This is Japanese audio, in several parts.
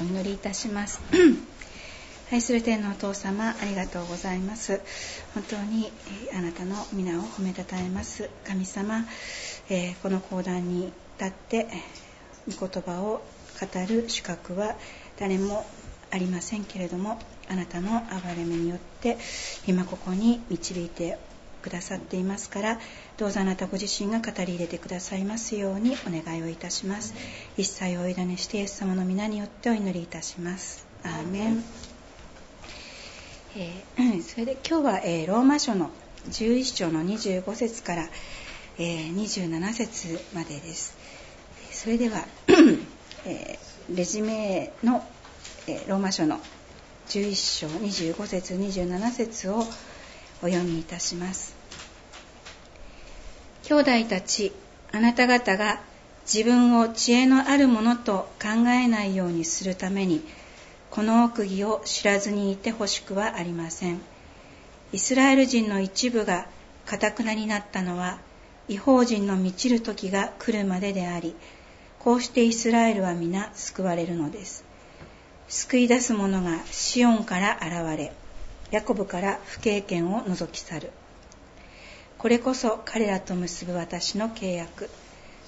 お祈りいたします。愛 する天のお父様ありがとうございます。本当にあなたの皆を褒めたたえます。神様、えこの講談に立って御言葉を語る資格は誰もありませんけれどもあなたの憐れみによって今ここに導いてくださっていますからどうぞあなたご自身が語り入れてくださいますようにお願いをいたします。一切をお委ねしてイエス様の皆によってお祈りいたします。アーメン、えー、それで今日は、えー、ローマ書の11章の25節から、えー、27節までです。それでは、えレジメの、えローマ書の11章25節27節をお読みいたします。兄弟たちあなた方が自分を知恵のあるものと考えないようにするためにこの奥義を知らずにいてほしくはありません。イスラエル人の一部がかたくなになったのは違法人の満ちる時が来るまででありこうしてイスラエルは皆救われるのです。救い出す者がシオンから現れヤコブから不経験を除き去る。これこそ彼らと結ぶ私の契約。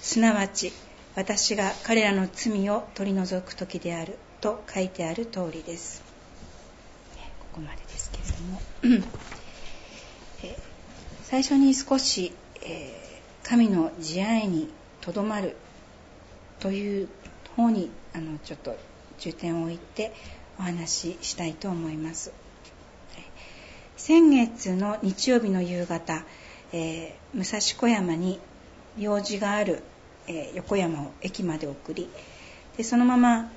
すなわち私が彼らの罪を取り除く時である。と書いてある通りです。ここまでですけれども。最初に少し、え神の慈愛にとどまるという方にあのちょっと重点を置いてお話ししたいと思います。先月の日曜日の夕方、えー、武蔵小山に用事がある、えー、横山を駅まで送りでそのまま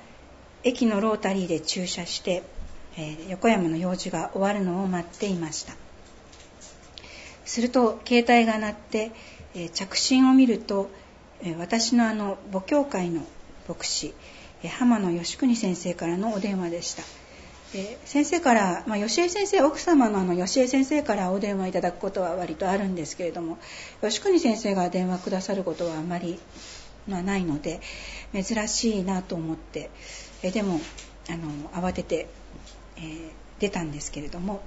駅のロータリーで駐車して、えー、横山の用事が終わるのを待っていました。すると携帯が鳴って、え着信を見ると、え私のあの母教会の牧師、え浜野義邦先生からのお電話でした。で先生から、まあ、吉江先生奥様のあの吉江先生からお電話いただくことは割とあるんですけれども吉国先生が電話くださることはあまり、まあ、ないので珍しいなと思ってえでもあの慌てて、えー、出たんですけれども、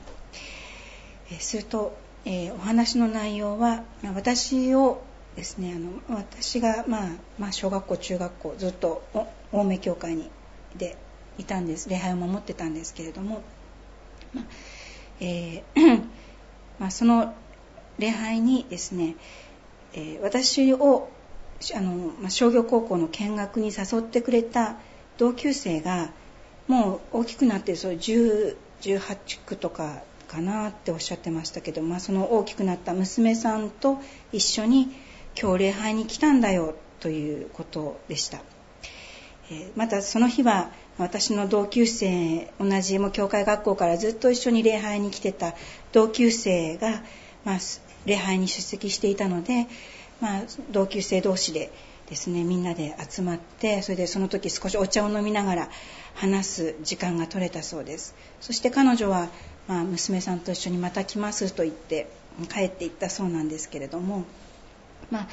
え、すると、え、お話の内容はま私をですねあの私が、まあ、まあ小学校中学校ずっと青梅教会にでいたんです礼拝を守ってたんですけれども、まあえー まあ、その礼拝にですね、えー、私をあの、まあ、商業高校の見学に誘ってくれた同級生がもう大きくなってそう10 18区とかかなっておっしゃってましたけど、まあ、その大きくなった娘さんと一緒に今日礼拝に来たんだよということでした。またその日は私の同級生同じも教会学校からずっと一緒に礼拝に来てた同級生が、まあ、礼拝に出席していたので、まあ、同級生同士でですねみんなで集まってそれでその時少しお茶を飲みながら話す時間が取れたそうです。そして彼女は、まあ、娘さんと一緒にまた来ますと言って帰っていったそうなんですけれども、まあ、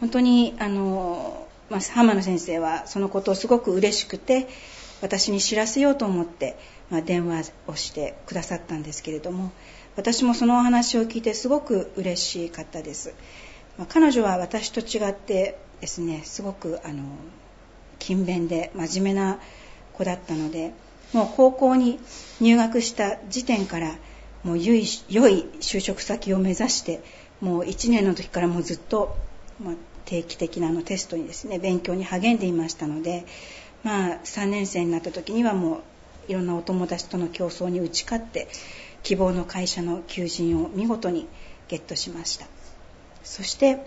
本当にあのまあ、浜野先生はそのことをすごく嬉しくて私に知らせようと思って、まあ、電話をしてくださったんですけれども私もそのお話を聞いてすごく嬉しかったです、まあ、彼女は私と違ってですねすごくあの勤勉で真面目な子だったのでもう高校に入学した時点からもう良い就職先を目指してもう1年の時からもうずっと、定期的なのテストにですね勉強に励んでいましたので、まあ、3年生になった時にはもういろんなお友達との競争に打ち勝って希望の会社の求人を見事にゲットしました。そして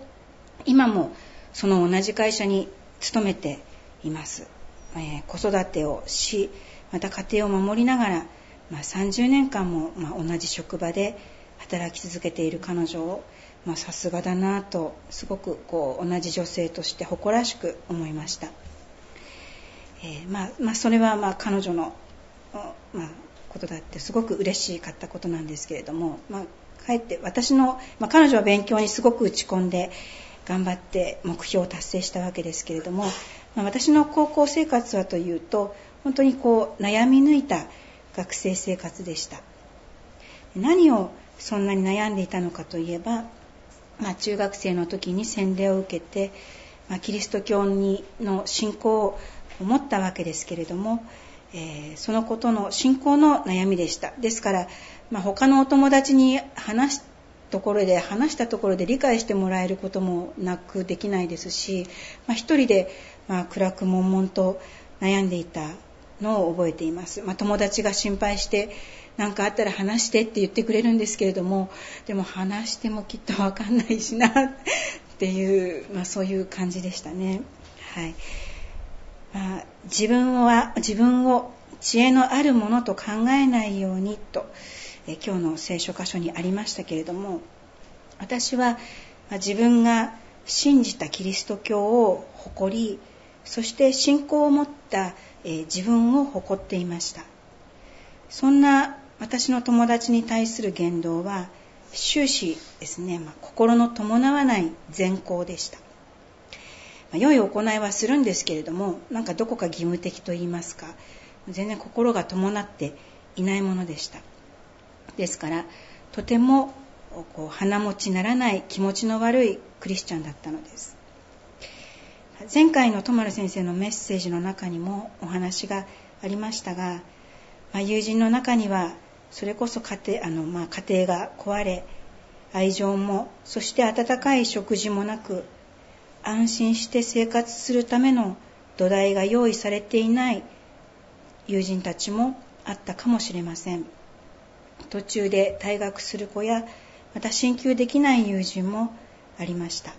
今もその同じ会社に勤めています、えー、子育てをしまた家庭を守りながら、まあ、30年間も、まあ、同じ職場で働き続けている彼女をさすがだなとすごくこう同じ女性として誇らしく思いました、えー、まあ、まあ、それはまあ彼女の、まあ、ことだってすごく嬉しかったことなんですけれども、まあ、かえって私の、まあ、彼女は勉強にすごく打ち込んで頑張って目標を達成したわけですけれども、まあ、私の高校生活はというと本当にこう悩み抜いた学生生活でした。何をそんなに悩んでいたのかといえば、まあ、中学生の時に洗礼を受けて、まあ、キリスト教にの信仰を持ったわけですけれども、えー、そのことの信仰の悩みでした。ですから、まあ、他のお友達に話すところで話したところで理解してもらえることもなくできないですし、まあ、一人で、まあ、暗く悶々と悩んでいたのを覚えています、まあ、友達が心配して何かあったら話してって言ってくれるんですけれどもでも話してもきっと分かんないしなっていう、まあ、そういう感じでしたね。はい、自分は自分を知恵のあるものと考えないようにと今日の聖書箇所にありましたけれども私は自分が信じたキリスト教を誇りそして信仰を持った自分を誇っていました。そんな私の友達に対する言動は終始ですね、まあ、心の伴わない善行でした、まあ、良い行いはするんですけれどもなんかどこか義務的と言いますか全然心が伴っていないものでした。ですからとてもこう鼻持ちならない気持ちの悪いクリスチャンだったのです。前回のトマル先生のメッセージの中にもお話がありましたが、まあ、友人の中にはそれこそ家庭あの、まあ、家庭が壊れ愛情もそして温かい食事もなく安心して生活するための土台が用意されていない友人たちもあったかもしれません。途中で退学する子やまた進級できない友人もありました。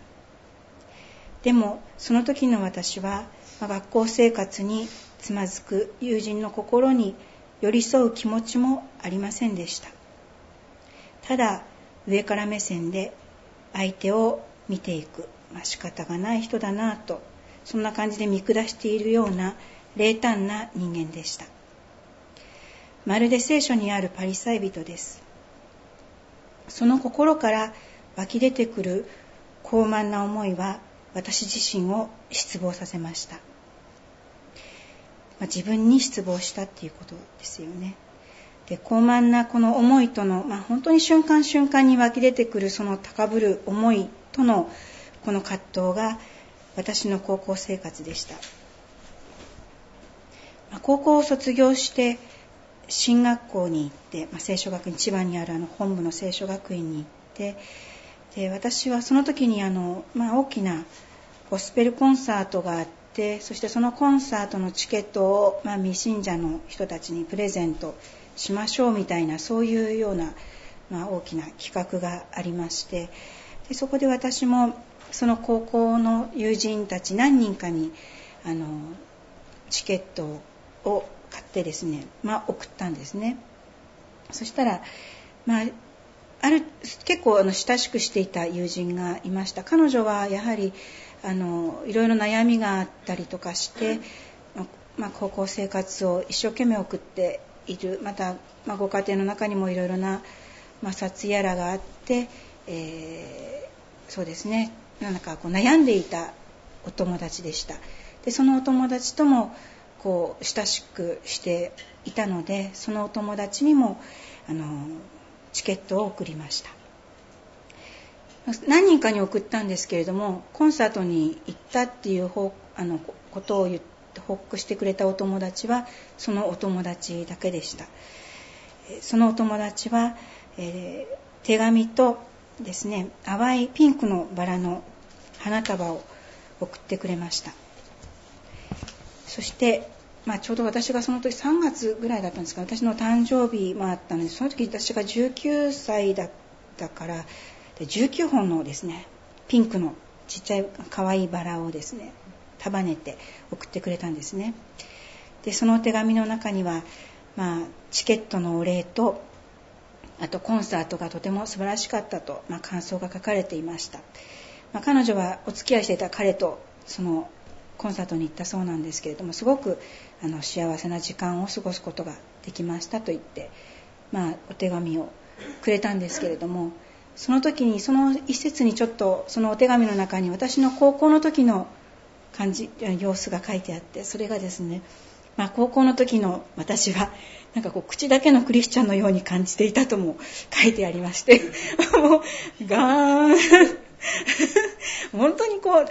でもその時の私は、ま学校生活につまずく友人の心に寄り添う気持ちもありませんでした。ただ上から目線で相手を見ていく、まあ、仕方がない人だなとそんな感じで見下しているような冷淡な人間でした。まるで聖書にあるパリサイ人です。その心から湧き出てくる高慢な思いは私自身を失望させました、まあ、自分に失望したっていうことですよね。で高慢なこの思いとの、まあ、本当に瞬間瞬間に湧き出てくるその高ぶる思いとのこの葛藤が私の高校生活でした、高校を卒業して進学校に行って、まあ、聖書学院千葉にあるあの本部の聖書学院に行ってで私はその時にあの、まあ、大きなゴスペルコンサートがあってそしてそのコンサートのチケットを、まあ、未信者の人たちにプレゼントしましょうみたいなそういうような、まあ、大きな企画がありましてでそこで私もその高校の友人たち何人かにあのチケットを買ってですね、まあ、送ったんですね。そしたら、まあ、ある結構あの親しくしていた友人がいました。彼女はやはりあのいろいろ悩みがあったりとかして、まあ、高校生活を一生懸命送っている。また、まあ、ご家庭の中にもいろいろな摩擦やらがあって、えー、そうですね。なんかこう悩んでいたお友達でした。でそのお友達ともこう親しくしていたのでそのお友達にもあのチケットを送りました。何人かに送ったんですけれどもコンサートに行ったっていうあのことを言って報告してくれたお友達はそのお友達だけでした。そのお友達は、えー、手紙とですね淡いピンクのバラの花束を送ってくれました。そして、まあ、ちょうど私がその時3月ぐらいだったんですが私の誕生日もあったのでその時私が19歳だったから19本のですねピンクのちっちゃい可愛いバラをですね束ねて送ってくれたんですね。でその手紙の中には、まあ、チケットのお礼とあとコンサートがとても素晴らしかったと、まあ、感想が書かれていました、まあ、彼女はお付き合いしていた彼とそのコンサートに行ったそうなんですけれどもすごくあの幸せな時間を過ごすことができましたと言って、まあ、お手紙をくれたんですけれどもその時にその一節にちょっとそのお手紙の中に私の高校の時の感じ様子が書いてあってそれがですねまあ、高校の時の私はなんかこう口だけのクリスチャンのように感じていたとも書いてありましてもうガーン。本当にこうはっ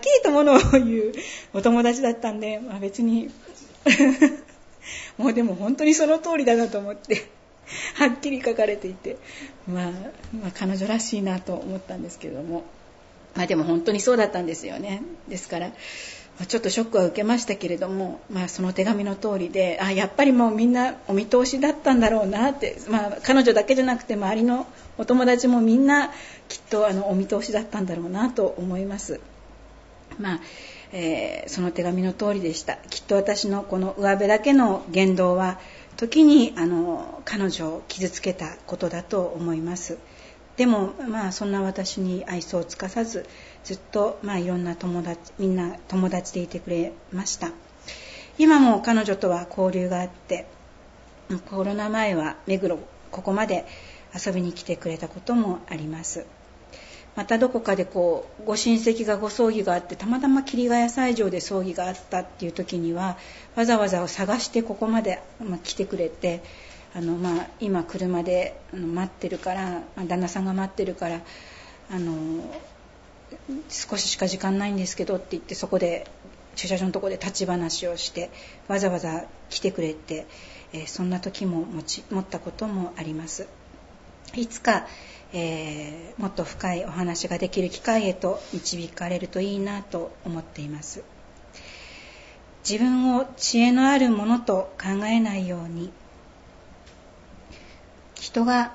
きりとものを言うお友達だったんで、まあ、別に もうでも本当にその通りだなと思ってはっきり書かれていて、まあ、まあ彼女らしいなと思ったんですけれども、まあ、でも本当にそうだったんですよね。ですからちょっとショックは受けましたけれども、まあ、その手紙の通りであやっぱりもうみんなお見通しだったんだろうなって、まあ、彼女だけじゃなくて周りのお友達もみんなきっとあのお見通しだったんだろうなと思います。まあえー、その手紙の通りでしたきっと私のこの上辺だけの言動は時にあの彼女を傷つけたことだと思いますでもまあそんな私に愛想を尽かさずずっと、まあ、いろんな友達みんな友達でいてくれました。今も彼女とは交流があってコロナ前は目黒ここまで遊びに来てくれたこともあります。またどこかでこうご親戚がご葬儀があってたまたま桐ヶ谷斎場で葬儀があったっていう時にはわざわざを探してここまで、ま来てくれてあの、まあ、今車で待ってるから旦那さんが待ってるからあの少ししか時間ないんですけどって言ってそこで駐車場のところで立ち話をしてわざわざ来てくれて、えー、そんな時も持ち持ったこともあります。いつか、えー、もっと深いお話ができる機会へと導かれるといいなと思っています。自分を知恵のあるものと考えないように人が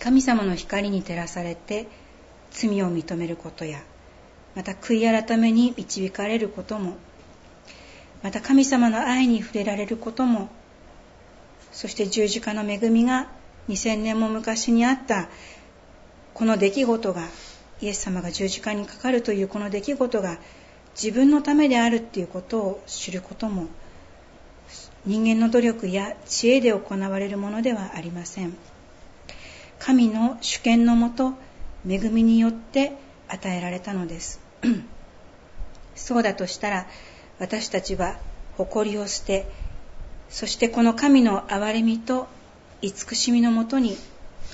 神様の光に照らされて罪を認めることやまた悔い改めに導かれることもまた神様の愛に触れられることもそして十字架の恵みが2000年も昔にあったこの出来事がイエス様が十字架にかかるというこの出来事が自分のためであるっていうことを知ることも人間の努力や知恵で行われるものではありません。神の主権のもと恵みによって与えられたのです。そうだとしたら私たちは誇りを捨てそしてこの神の憐れみと慈しみのもとに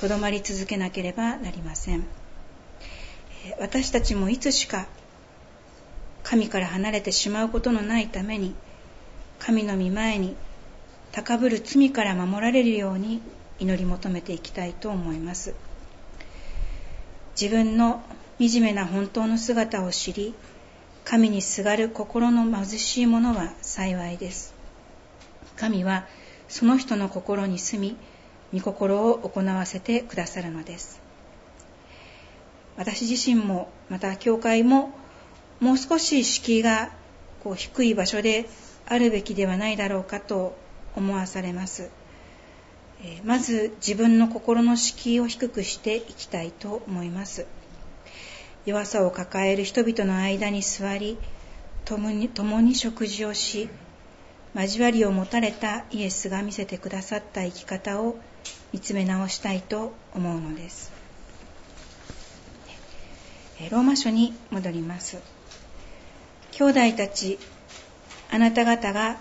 とどまり続けなければなりません。私たちもいつしか神から離れてしまうことのないために神の御前に高ぶる罪から守られるように祈り求めていきたいと思います。自分の惨めな本当の姿を知り神にすがる心の貧しい者は幸いです。神はその人の心に住み御心を行わせてくださるのです。私自身もまた教会ももう少し敷居がこう低い場所であるべきではないだろうかと思わされます。まず自分の心の敷居を低くしていきたいと思います。弱さを抱える人々の間に座り共に共に食事をし交わりを持たれたイエスが見せてくださった生き方を見つめ直したいと思うのです。ローマ書に戻ります。兄弟たちあなた方が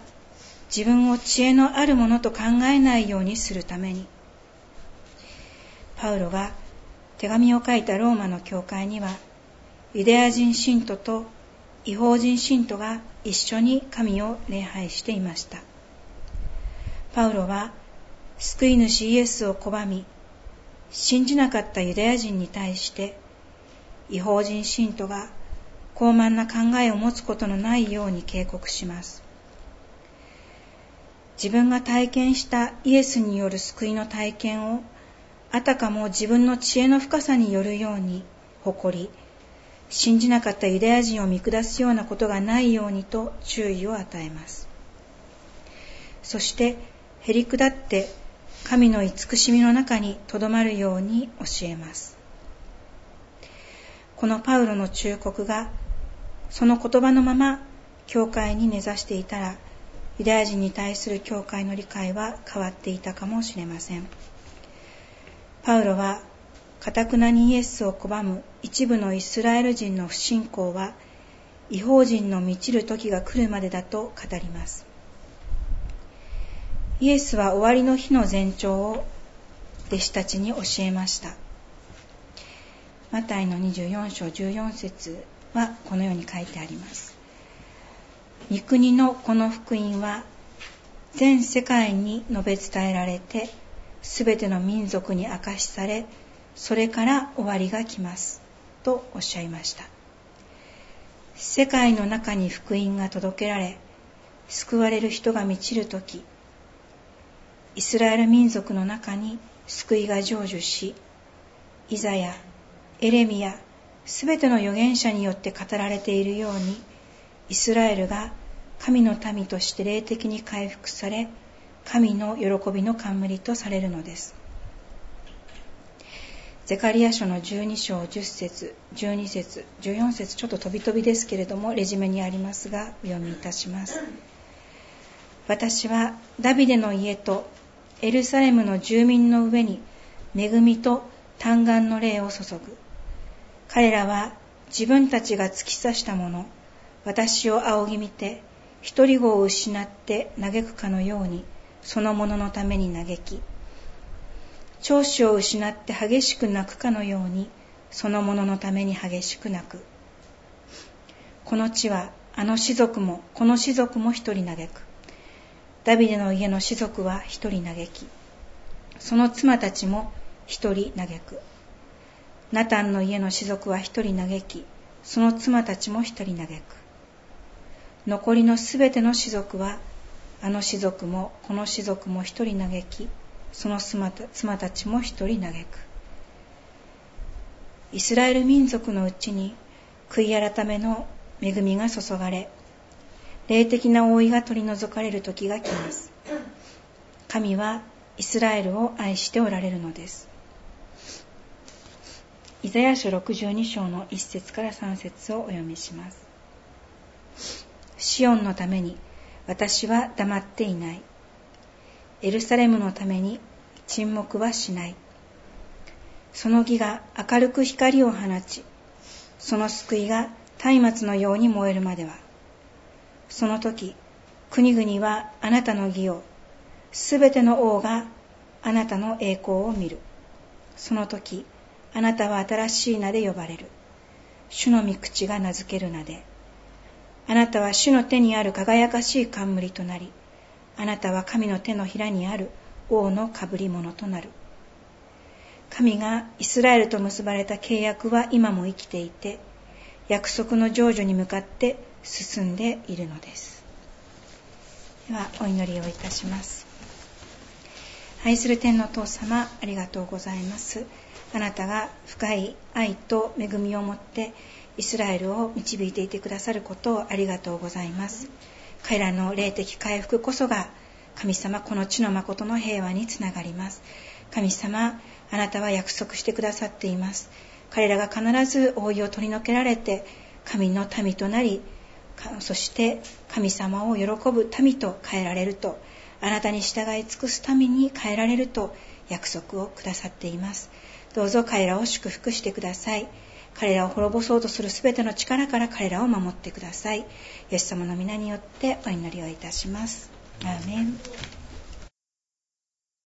自分を知恵のあるものと考えないようにするために。パウロが手紙を書いたローマの教会にはユダヤ人信徒と違法人信徒が一緒に神を礼拝していました。パウロは救い主イエスを拒み信じなかったユダヤ人に対して違法人信徒が傲慢な考えを持つことのないように警告します。自分が体験したイエスによる救いの体験をあたかも自分の知恵の深さによるように誇り信じなかったユダヤ人を見下すようなことがないようにと注意を与えます。そしてへり下って神の慈しみの中にとどまるように教えます。このパウロの忠告がその言葉のまま教会に根ざしていたらユダヤ人に対する教会の理解は変わっていたかもしれません。パウロはかたくなにイエスを拒む一部のイスラエル人の不信仰は違法人の満ちる時が来るまでだと語ります。イエスは終わりの日の前兆を弟子たちに教えました。マタイの24章14節。はこのように書いてあります。御国のこの福音は全世界に述べ伝えられてすべての民族に明かしされそれから終わりが来ますとおっしゃいました。世界の中に福音が届けられ救われる人が満ちる時イスラエル民族の中に救いが成就しイザヤエレミヤすべての預言者によって語られているようにイスラエルが神の民として霊的に回復され神の喜びの冠とされるのです。ゼカリア書の12章10節12節14節ちょっと飛び飛びですけれどもレジュメにありますがお読みいたします。私はダビデの家とエルサレムの住民の上に恵みと嘆願の霊を注ぐ。彼らは自分たちが突き刺したもの私を仰ぎ見て一人子を失って嘆くかのようにそのものために嘆き長子を失って激しく泣くかのようにそのもののために激しく泣く。この地はあの士族もこの士族も一人嘆く。ダビデの家の士族は一人嘆きその妻たちも一人嘆く。ナタンの家の士族は一人嘆きその妻たちも一人嘆く。残りのすべての士族はあの士族もこの士族も一人嘆きその妻たちも一人嘆く。イスラエル民族のうちに悔い改めの恵みが注がれ霊的な覆いが取り除かれる時が来ます。神はイスラエルを愛しておられるのです。イザヤ書62章の1節から3節をお読みします。シオンのために私は黙っていない。エルサレムのために沈黙はしない。その義が明るく光を放ちその救いが松明のように燃えるまでは。その時、国々はあなたの義を、すべての王があなたの栄光を見る。その時、あなたは新しい名で呼ばれる。主の御口が名付ける名で。あなたは主の手にある輝かしい冠となり、あなたは神の手のひらにある王の被り物となる。神がイスラエルと結ばれた契約は今も生きていて、約束の成就に向かって進んでいるのですではお祈りをいたします愛する天のお父様ありがとうございますあなたが深い愛と恵みを持ってイスラエルを導いていてくださることをありがとうございます。彼らの霊的回復こそが神様この地の誠の平和につながります。神様あなたは約束してくださっています。彼らが必ず覆いを取り除けられて神の民となりそして神様を喜ぶ民と変えられるとあなたに従い尽くす民に変えられると約束をくださっています。どうぞ彼らを祝福してください。彼らを滅ぼそうとするすべての力から彼らを守ってください。イエス様の皆によってお祈りをいたします。アーメン。